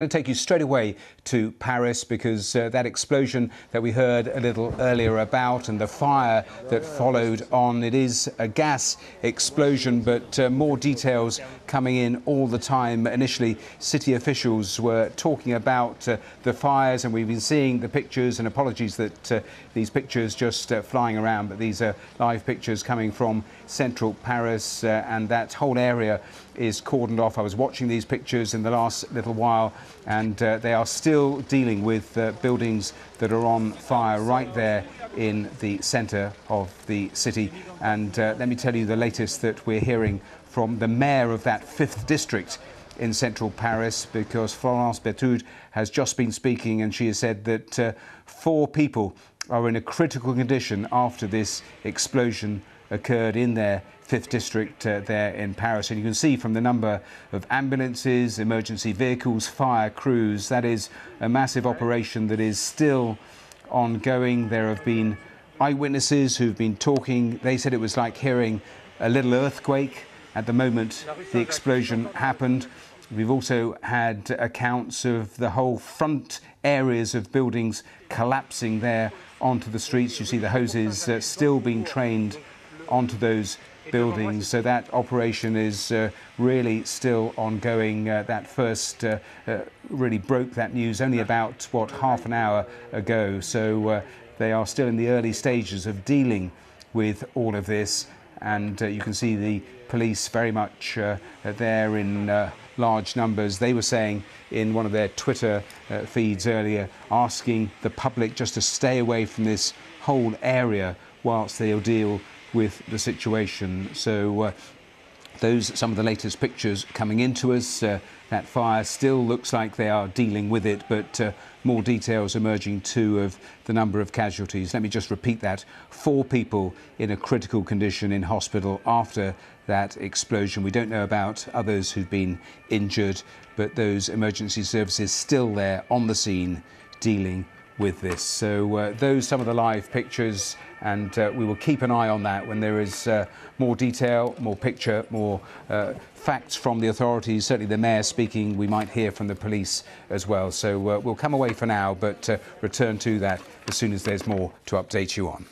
I'm going to take you straight away to Paris because uh, that explosion that we heard a little earlier about and the fire that followed on, it is a gas explosion, but uh, more details coming in all the time. Initially, city officials were talking about uh, the fires, and we've been seeing the pictures, and apologies that uh, these pictures just uh, flying around, but these are live pictures coming from central Paris, uh, and that whole area is cordoned off. I was watching these pictures in the last little while and uh, they are still dealing with uh, buildings that are on fire right there in the centre of the city. And uh, let me tell you the latest that we're hearing from the mayor of that fifth district in central Paris because Florence Berthout has just been speaking and she has said that uh, four people are in a critical condition after this explosion occurred in their fifth district uh, there in Paris. And you can see from the number of ambulances, emergency vehicles, fire crews, that is a massive operation that is still ongoing. There have been eyewitnesses who've been talking. They said it was like hearing a little earthquake at the moment the explosion happened. We've also had accounts of the whole front areas of buildings collapsing there onto the streets. You see the hoses uh, still being trained onto those buildings. So that operation is uh, really still ongoing. Uh, that first uh, uh really broke that news only about, what, half an hour ago. So uh, they are still in the early stages of dealing with all of this. And uh, you can see the police very much there in large numbers. They were saying in one of their Twitter feeds earlier, asking the public just to stay away from this whole area whilst they'll deal with the situation. So uh, those some of the latest pictures coming into us. Uh, that fire still looks like they are dealing with it, but uh, more details emerging too of the number of casualties. Let me just repeat that. Four people in a critical condition in hospital after that explosion. We don't know about others who've been injured, but those emergency services still there on the scene dealing with this. So uh, those some of the live pictures and uh, we will keep an eye on that when there is uh, more detail, more picture, more uh, facts from the authorities, certainly the mayor speaking, we might hear from the police as well. So uh, we'll come away for now, but uh, return to that as soon as there's more to update you on.